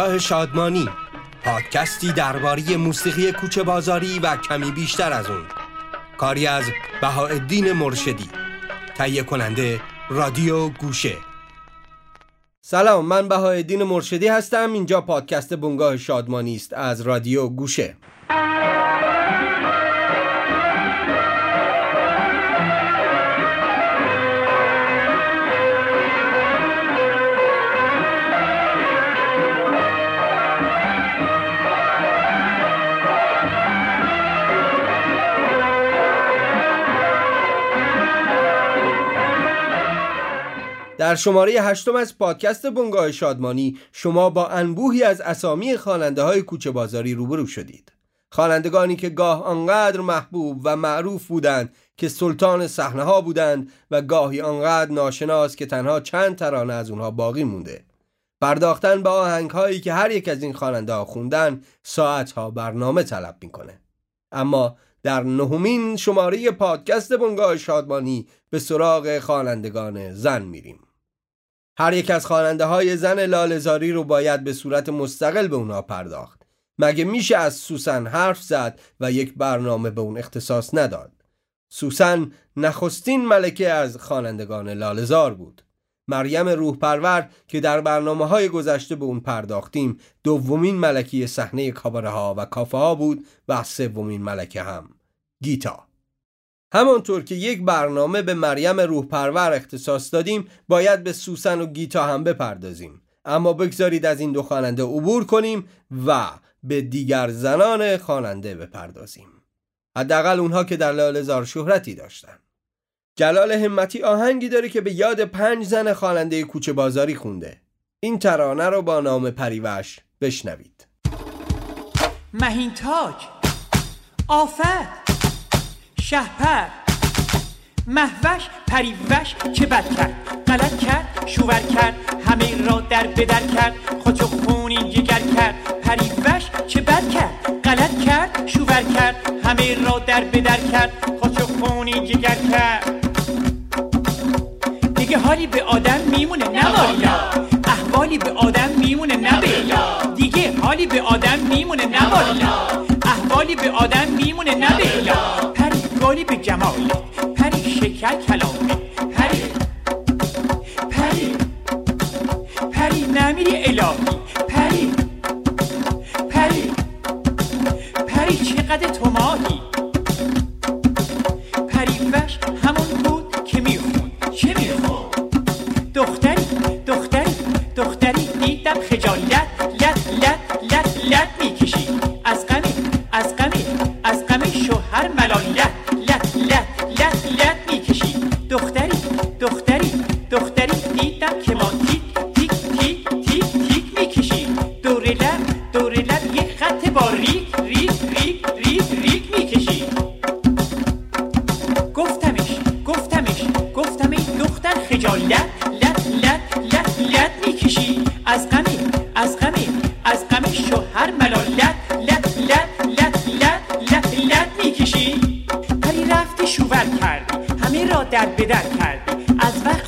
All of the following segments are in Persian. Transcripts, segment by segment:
بنگاه شادمانی. پادکستی درباره موسیقی کوچه بازاری و کمی بیشتر از اون. کاری از بهاءالدین مرشدی. تهیه کننده رادیو گوشه. سلام من بهاءالدین مرشدی هستم. اینجا پادکست بنگاه شادمانی است از رادیو گوشه. در شماره هشتم از پادکست بنگاه شادمانی شما با انبوهی از اسامی خواننده های کوچه بازاری روبرو شدید. خوانندگانی که گاه آنقدر محبوب و معروف بودند که سلطان صحنه ها بودند و گاهی آنقدر ناشناس که تنها چند ترانه از اونها باقی مونده. پرداختن به آهنگ هایی که هر یک از این خواننده ها خوندن ساعت ها برنامه طلب می‌کنه. اما در نهمین شماره پادکست بنگاه شادمانی به سراغ خوانندگان زن میریم. هر یک از خواننده های زن لالزاری رو باید به صورت مستقل به اونا پرداخت. مگه میشه از سوسن حرف زد و یک برنامه به اون اختصاص نداد؟ سوسن نخستین ملکه از خوانندگان لالزار بود. مریم روح پرور که در برنامه های گذشته به اون پرداختیم دومین ملکی صحنه کاباره ها و کافه ها بود و سومین ملکه هم. گیتا. همانطور که یک برنامه به مریم روح پرور اختصاص دادیم باید به سوسن و گیتا هم بپردازیم. اما بگذارید از این دو خواننده عبور کنیم و به دیگر زنان خواننده بپردازیم. حداقل اونها که در لالزار شهرتی داشتن. جلال همتی آهنگی داره که به یاد پنج زن خواننده کوچه بازاری خونده. این ترانه رو با نام پریوش بشنوید. مهین تاج آفت. شهپر. محوش پریوش چه بد کرد غلط کرد شوور کرد همه را در بدر کرد. خودشو خونی جگر کرد. پریوش چه بد کرد؟ غلط کرد شوور کرد همه را در بدر کرد. خودشو خونی جگر کرد. دیگه حالی به آدم میمونه نبالا احوالی به آدم میمونه نبالا دیگه حالی به آدم میمونه نبالا احوالی به آدم میمونه نبالا گلی به جمال. پری شکر کلامه پری. پری. پری نمیری الهی پری. پری. پری چقدر تو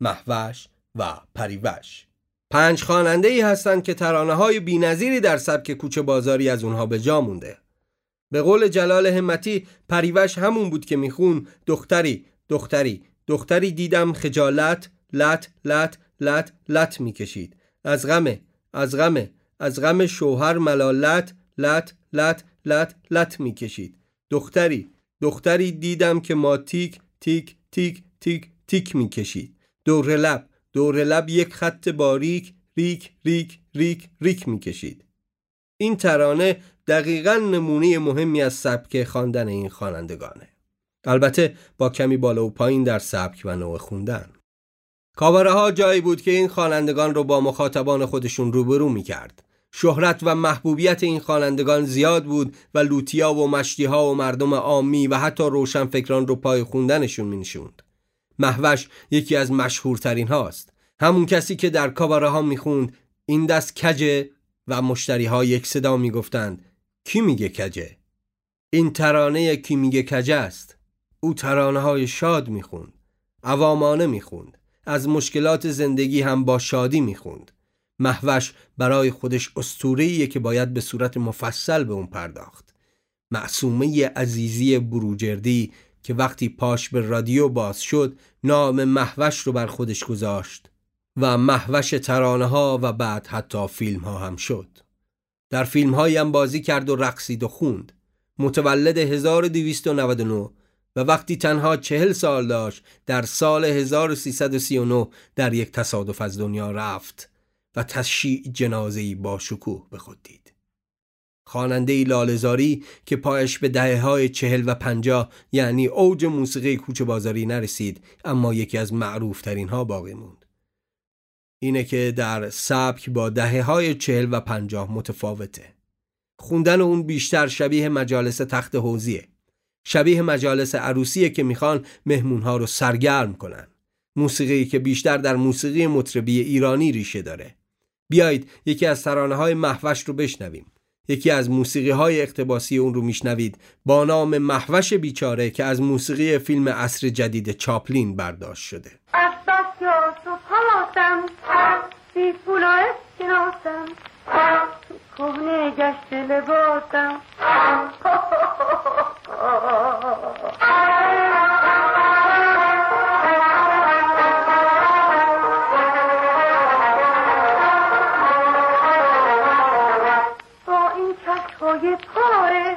محوش و پریوش. پنج خواننده ای هستند که ترانه های بینظیری در سبک کوچه بازاری از اونها به جا مونده. به قول جلال همتی پریوش همون بود که میخون دختری دختری دختری دیدم خجالت لط لط لط لط می‌کشید. از غمه از غمه از غم شوهر ملالت لط لط لط لط می‌کشید. دختری دختری دیدم که ما تیک تیک تیک تیک تیک می‌کشید. دور لب دور لب یک خط باریک ریک ریک ریک ریک می‌کشید این ترانه دقیقا نمونه مهمی از سبک خواندن این خوانندگانه البته با کمی بالا و پایین در سبک و نوع خوندن کاباره ها جایی بود که این خوانندگان رو با مخاطبان خودشون روبرو می کرد. شهرت و محبوبیت این خوانندگان زیاد بود و لوتیا و مشتیها و مردم عامی و حتی روشنفکران رو پای خوندنشون مینشوند. محوش یکی از مشهورترین هاست. همون کسی که در کاباره ها می‌خوند این دست کجه و مشتری ها یک صدا می‌گفتند کی میگه کجه؟ این ترانه کی میگه کجه است. او ترانه های شاد می‌خوند. عوامانه می‌خوند. از مشکلات زندگی هم با شادی می‌خوند. محوش برای خودش استورهیه که باید به صورت مفصل به اون پرداخت معصومه عزیزی بروجردی که وقتی پاش به رادیو باز شد نام محوش رو بر خودش گذاشت و محوش ترانه ها و بعد حتی فیلم ها هم شد در فیلم هم بازی کرد و رقصید و خوند متولد 1299 و وقتی تنها چهل سال داشت در سال 1339 در یک تصادف از دنیا رفت و تشییع جنازهی با شکوه به خود دید. خواننده لالزاری که پایش به دهه های چهل و پنجاه یعنی اوج موسیقی کوچه بازاری نرسید اما یکی از معروف ترین ها باقی موند. اینه که در سبک با دهه های چهل و پنجاه متفاوته. خوندن اون بیشتر شبیه مجالس تخت حوزیه. شبیه مجالس عروسیه که می‌خوان مهمونها رو سرگرم کنن. موسیقی که بیشتر در موسیقی مطربی ایرانی ریشه داره. بیایید یکی از ترانه های محوش رو بشنویم یکی از موسیقی های اقتباسی اون رو میشنوید با نام محوش بیچاره که از موسیقی فیلم عصر جدید چاپلین برداشت شده. لباسم. های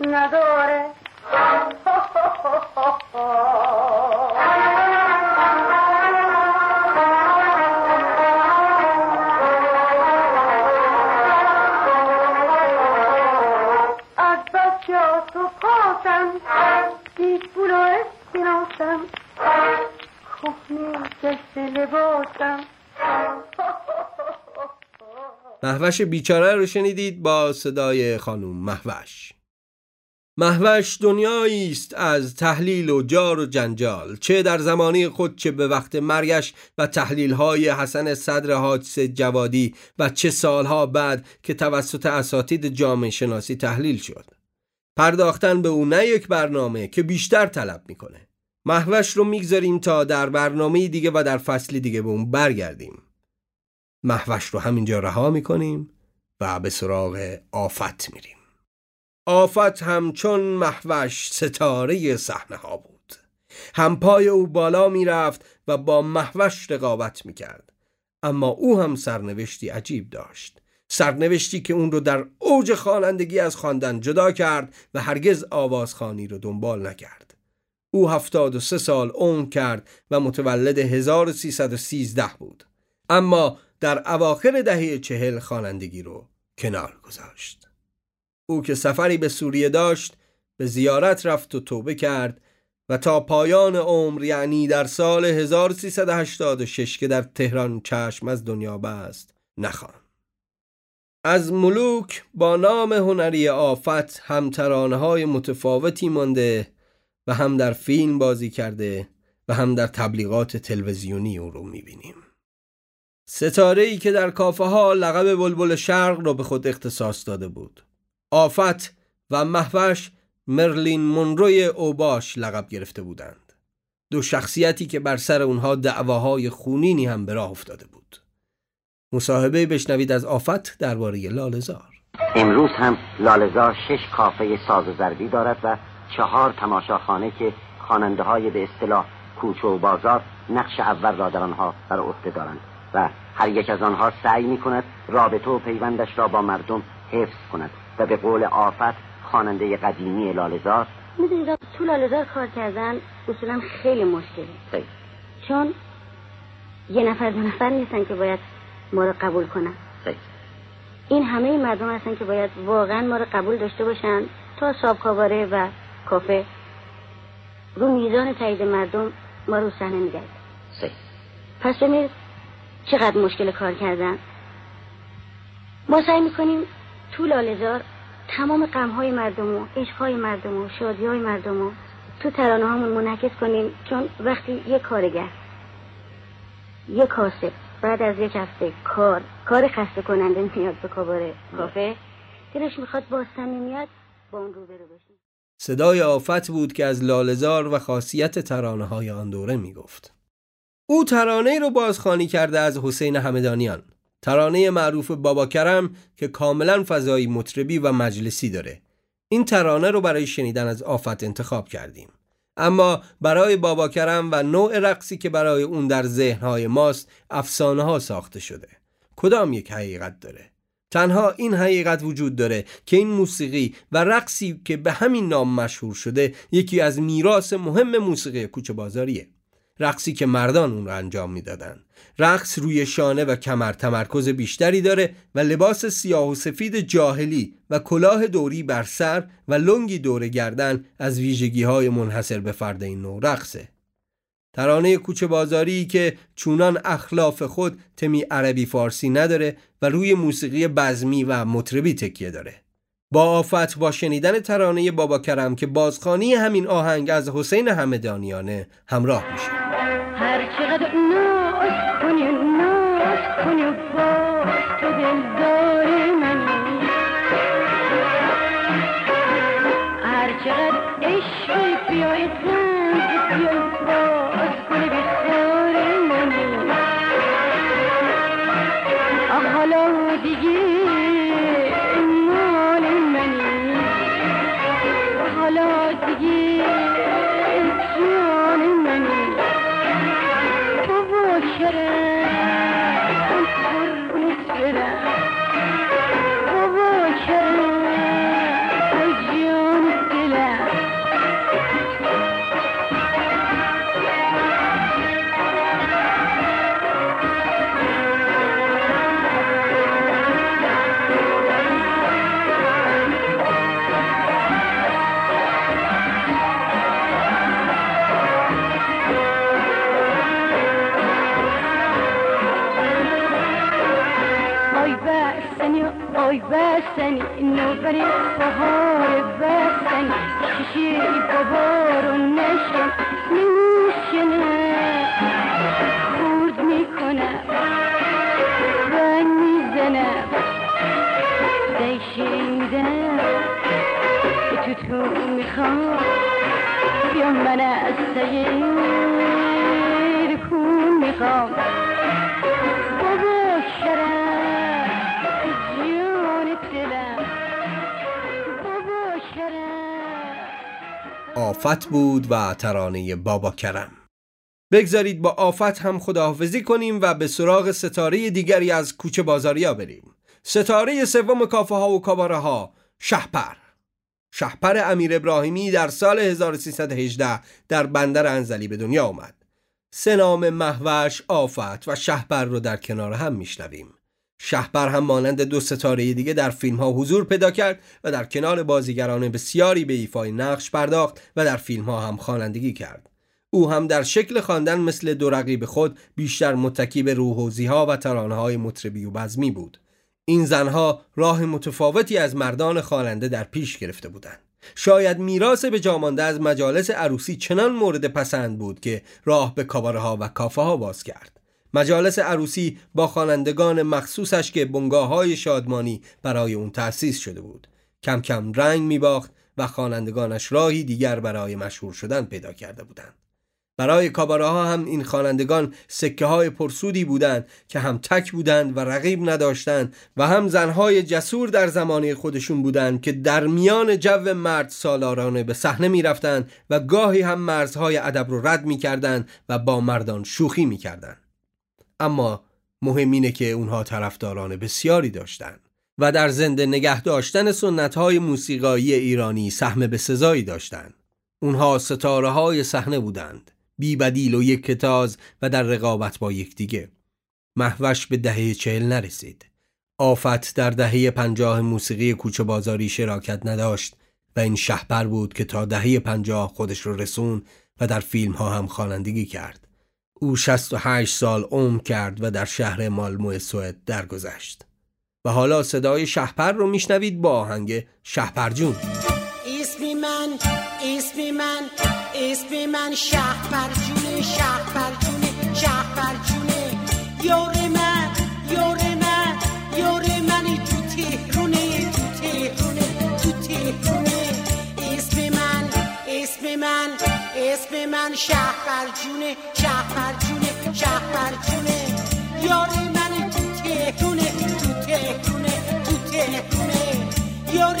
کجایم کجه این دست و پایم کجه دست و کجه آخر کجایم کجه محوش بیچاره رو شنیدید با صدای خانوم محوش محوش دنیایی است از تحلیل و جار و جنجال چه در زمانی خود چه به وقت مرگش و تحلیل های حسن صدر حادث جوادی و چه سالها بعد که توسط اساتید جامعه شناسی تحلیل شد. پرداختن به او نه یک برنامه که بیشتر طلب می‌کنه. محوش رو می‌گذاریم تا در برنامه دیگه و در فصل دیگه به اون برگردیم. محوش رو همینجا رها می‌کنیم و به سراغ آفت میریم. آفت همچون محوش ستاره صحنه ها بود. هم پای او بالا می‌رفت و با محوش رقابت می‌کرد. اما او هم سرنوشتی عجیب داشت. سرنوشتی که اون رو در اوج خوانندگی از خواندن جدا کرد و هرگز آوازخانی رو دنبال نکرد. او هفتاد و سه سال اون کرد و متولد 1313 بود. اما در اواخر دهه چهل خوانندگی رو کنار گذاشت. او که سفری به سوریه داشت به زیارت رفت و توبه کرد و تا پایان عمر یعنی در سال 1386 که در تهران چشم از دنیا بست نخوان از ملوک با نام هنری آفت هم های متفاوتی مانده و هم در فیلم بازی کرده و هم در تبلیغات تلویزیونی او رو می‌بینیم. ستاره ای که در کافه ها لقب بلبل شرق را به خود اختصاص داده بود. آفت و محوش مرلین مونروی اوباش لقب گرفته بودند. دو شخصیتی که بر سر اونها دعواهای خونینی هم به راه افتاده بود. مصاحبه بشنوید از آفت درباره لالزار امروز هم لالزار شش کافه ساز و ضربی دارد و چهار تماشاخانه که خواننده های به اصطلاح کوچه و بازار نقش اول را در آنها بر عهده دارند و هر یک از آنها سعی می کند رابطه و پیوندش را با مردم حفظ کند. و به قول آفت خواننده قدیمی لالزار می‌دونید تو لالزار کار کردن اصولا خیلی مشکلی چون یه نفر دو نفر نیستن که باید ما رو قبول کنن. این همه مردم هستن که باید واقعا ما رو قبول داشته باشن تا ساب کاواره و کافه رو میزان تایید مردم ما رو صحنه میگرد پس ببینید چقدر مشکل کار کردن؟ ما سعی می‌کنیم تو لالزار تمام غمهای مردم و عشقهای مردم و شادی های مردم و تو ترانه هامون منعکس کنیم چون وقتی یه کارگر یه کاسب بعد از یک هفته کار کار خسته کننده میاد به کاباره کافه دلش می‌خواد با میاد با اون رو بشه صدای آفت بود که از لالزار و خاصیت ترانه های آن دوره می‌گفت. او ترانه رو بازخوانی کرده از حسین همدانیان ترانه معروف بابا کرم که کاملا فضایی مطربی و مجلسی داره. این ترانه رو برای شنیدن از آفت انتخاب کردیم. اما برای بابا کرم و نوع رقصی که برای اون در ذهنهای ماست افسانه ها ساخته شده. کدام یک حقیقت داره؟ تنها این حقیقت وجود داره که این موسیقی و رقصی که به همین نام مشهور شده یکی از میراث مهم موسیقی کوچه بازاریه. رقصی که مردان اون رو انجام می‌دادن. رقص روی شانه و کمر تمرکز بیشتری داره و لباس سیاه و سفید جاهلی و کلاه دوری بر سر و لنگی دور گردن از ویژگی های منحصر به فرد این نوع رقصه. ترانه کوچه بازاری که چونان اخلاف خود تمی عربی فارسی نداره و روی موسیقی بزمی و مطربی تکیه داره. با آفت با شنیدن ترانه بابا کرم که بازخانی همین آهنگ از حسین همدانیانه همراه میشه. هر چقدر ناز کنی باز تو دلدار करे آفت بود و ترانه بابا کرم. بگذارید با آفت هم خداحافظی کنیم و به سراغ ستاره دیگری از کوچه بازاریا بریم. ستاره سوم کافه ها و کاباره ها شهپر. شهپر امیر ابراهیمی در سال 1318 در بندر انزلی به دنیا آمد. سه نام محوش، آفت و شهبر رو در کنار هم میشنویم. شهبر هم مانند دو ستاره دیگه در فیلم ها حضور پیدا کرد و در کنار بازیگران بسیاری به ایفای نقش پرداخت و در فیلم ها هم خوانندگی کرد. او هم در شکل خواندن مثل دو رقیب خود بیشتر متکی به روحوزی ها و ترانه های مطربی و بزمی بود. این زنها راه متفاوتی از مردان خواننده در پیش گرفته بودند. شاید میراث به جامانده از مجالس عروسی چنان مورد پسند بود که راه به کاباره و کافه ها باز کرد. مجالس عروسی با خوانندگان مخصوصش که بنگاه های شادمانی برای اون تأسیس شده بود. کم کم رنگ می باخت و خوانندگانش راهی دیگر برای مشهور شدن پیدا کرده بودند. برای کاباره ها هم این خوانندگان سکه های پرسودی بودند که هم تک بودند و رقیب نداشتند و هم زنهای جسور در زمانه خودشون بودند که در میان جو مرد سالارانه به صحنه می‌رفتند و گاهی هم مرزهای ادب رو رد می‌کردند و با مردان شوخی می‌کردند اما مهم اینه که اونها طرفداران بسیاری داشتند و در زنده نگه داشتن سنت های موسیقایی ایرانی سهم به سزایی داشتند اونها ستاره های صحنه بودند بی بدیل و یک کتاز و در رقابت با یکدیگه. محوش به دهه چهل نرسید. آفت در دهه پنجاه موسیقی کوچه بازاری شراکت نداشت و این شهپر بود که تا دهه پنجاه خودش رو رسون و در فیلم ها هم خوانندگی کرد. او 68 سال عمر کرد و در شهر مالمو سوئد درگذشت. و حالا صدای شهپر رو میشنوید با آهنگ شهپرجون اسمی من اسمی من اسم من شهر جونه شهر من شهر جونه شهر جونه شهر جونه. یار منی تو تهرونه تو تهرونه تو تهرونه. یار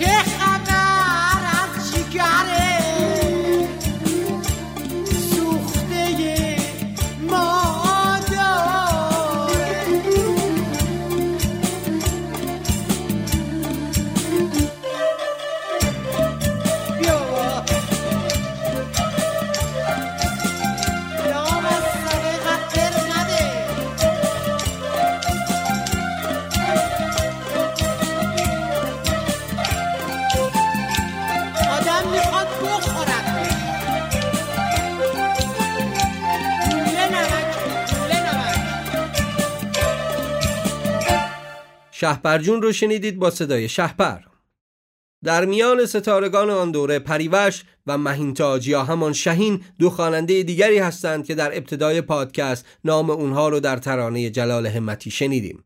Yeah. شهپرجون رو شنیدید با صدای شهپر. در میان ستارگان آن دوره پریوش و مهینتاج یا همان شهین دو خواننده دیگری هستند که در ابتدای پادکست نام اونها رو در ترانه جلال همتی شنیدیم.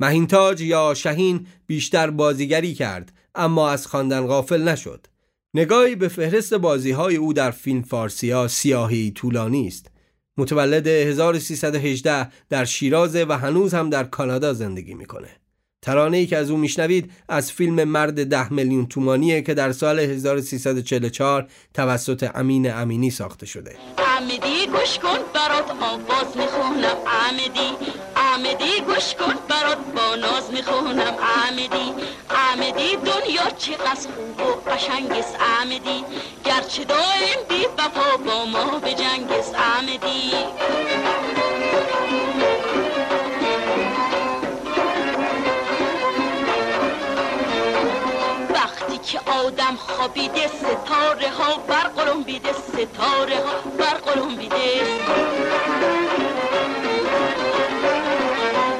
مهینتاج یا شهین بیشتر بازیگری کرد اما از خواندن غافل نشد. نگاهی به فهرست بازی های او در فیلم فارسیا سیاهی طولانی است. متولد 1318 در شیراز و هنوز هم در کانادا زندگی می‌کنه. ترانه ای که از او میشنوید از فیلم مرد ده میلیون تومانیه که در سال 1344 توسط امین امینی ساخته شده. امیدی گوش کن برات آواز می‌خونم. امیدی امیدی گوش کن برات با ناز می‌خونم. امیدی امیدی دنیا چقدر خوب و قشنگست. امیدی گرچه دائم بی وفا با ما به جنگست. امیدی که آدم خوابیده ستاره ها برقلم بیده ستاره ها برقلم بیده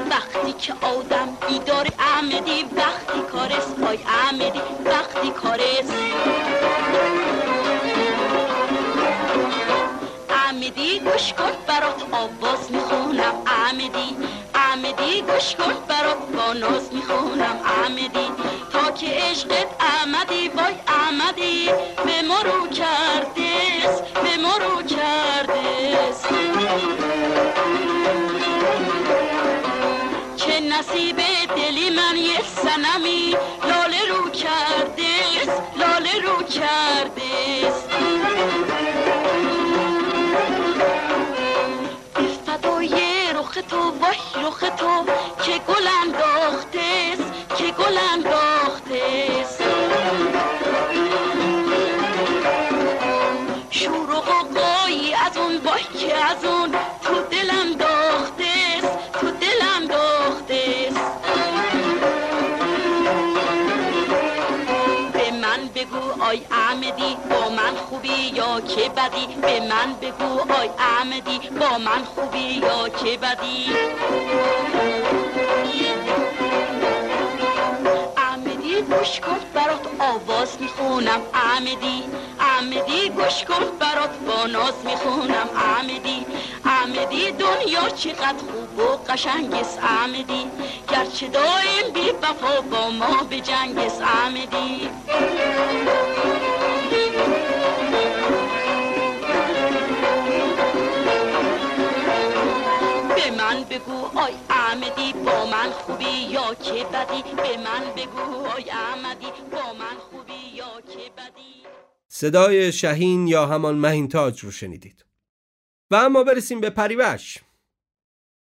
وقتی که آدم بیدار احمدی وقتی کارس پای احمدی وقتی کارس احمدی گوش کن برات آواز می‌خونم. احمدی احمدی گوش کن برات با ناز می‌خونم. احمدی که عشقت احمدی وای احمدی به مرو کردس به مرو کردس چه نصیب دلی من یه سنمی لاله رو کردس لاله رو کردس رخ تو وای رخ تو. که گل انداخته که گل انداخته که از اون تو دلم داخته تو دلم داخته به من بگو آی احمدی با من خوبی یا که بدی؟ به من بگو آی احمدی با من خوبی یا که بدی؟ گوش کن برات آواز می‌خونم. احمدی احمدی گوش کن برات با ناز می‌خونم. احمدی احمدی دنیا چقدر خوب و قشنگ است. احمدی گرچه دائم بی وفا با ما به جنگ است. احمدی. بگو آی احمدی با من خوبی یا که بدی؟ به من بگو آی احمدی با من خوبی یا که بدی؟ صدای شهین یا همان مهینتاج رو شنیدید. و اما برسیم به پریوش.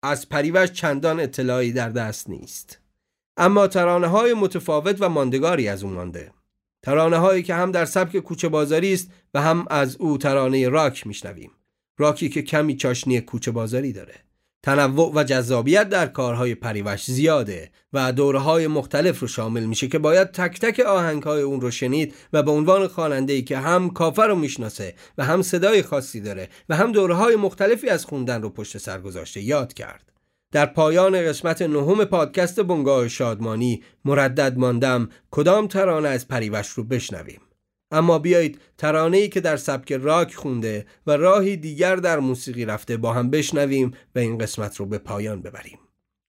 از پریوش چندان اطلاعی در دست نیست. اما ترانه های متفاوت و ماندگاری از اون مانده. ترانه هایی که هم در سبک کوچه بازاری است و هم از او ترانه راک میشنویم. راکی که کمی چاشنی کوچه بازاری داره. تنوع و جذابیت در کارهای پریوش زیاده و دوره های مختلف رو شامل میشه که باید تک تک آهنگ های اون رو شنید و به عنوان خواننده که هم کافر رو می‌شناسه و هم صدای خاصی داره و هم دوره های مختلفی از خوندن رو پشت سر گذاشته یاد کرد. در پایان قسمت نهم پادکست بنگاه شادمانی مردد ماندم کدام ترانه از پریوش رو بشنویم؟ اما بیایید ترانه‌ای که در سبک راک خونده و راهی دیگر در موسیقی رفته با هم بشنویم و این قسمت رو به پایان ببریم.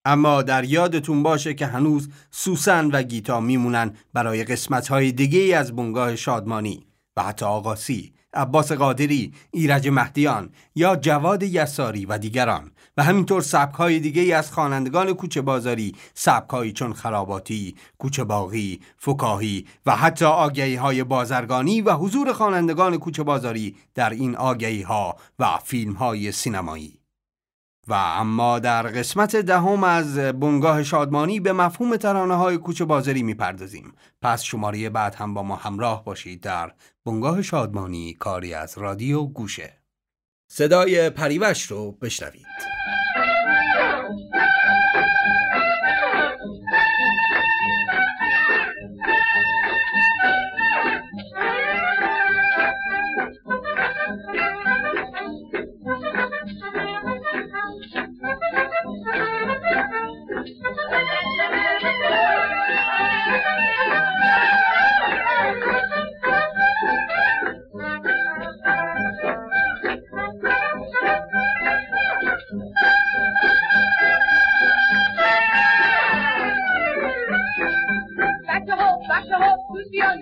اما در یادتون باشه که هنوز سوسن و گیتا میمونن برای قسمت‌های دیگه از بنگاه شادمانی و حتی آقاسی عباس قادری، ایرج مهدیان یا جواد یساری و دیگران. و همینطور سبکهای دیگه از خوانندگان کوچه بازاری سبکهایی چون خراباتی، کوچه باغی، فکاهی و حتی آگهی های بازرگانی و حضور خوانندگان کوچه بازاری در این آگهی ها و فیلم های سینمایی. و اما در قسمت دهم از بنگاه شادمانی به مفهوم ترانه های کوچه بازاری می‌پردازیم. پس شماره بعد هم با ما همراه باشید در بنگاه شادمانی کاری از رادیو گوشه. صدای پریوش رو بشنوید.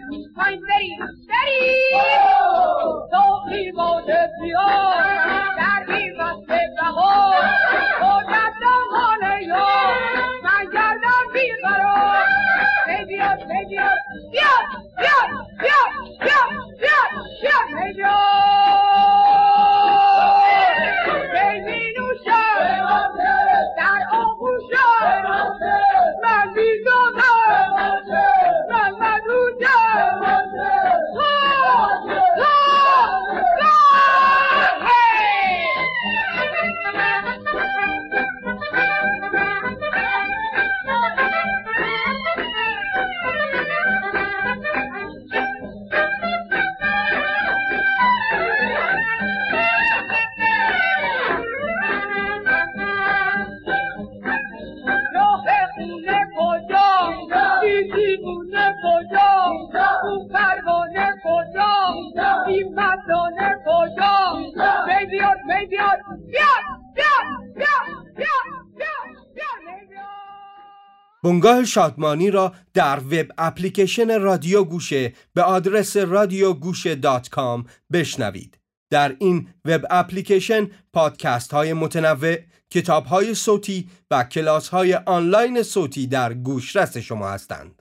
Bye. بنگاه شادمانی را در وب اپلیکیشن رادیو گوشه به آدرس کام بشنوید. در این وب اپلیکیشن پادکست های متنوع، کتاب های صوتی و کلاس های آنلاین صوتی در گوشرس شما هستند.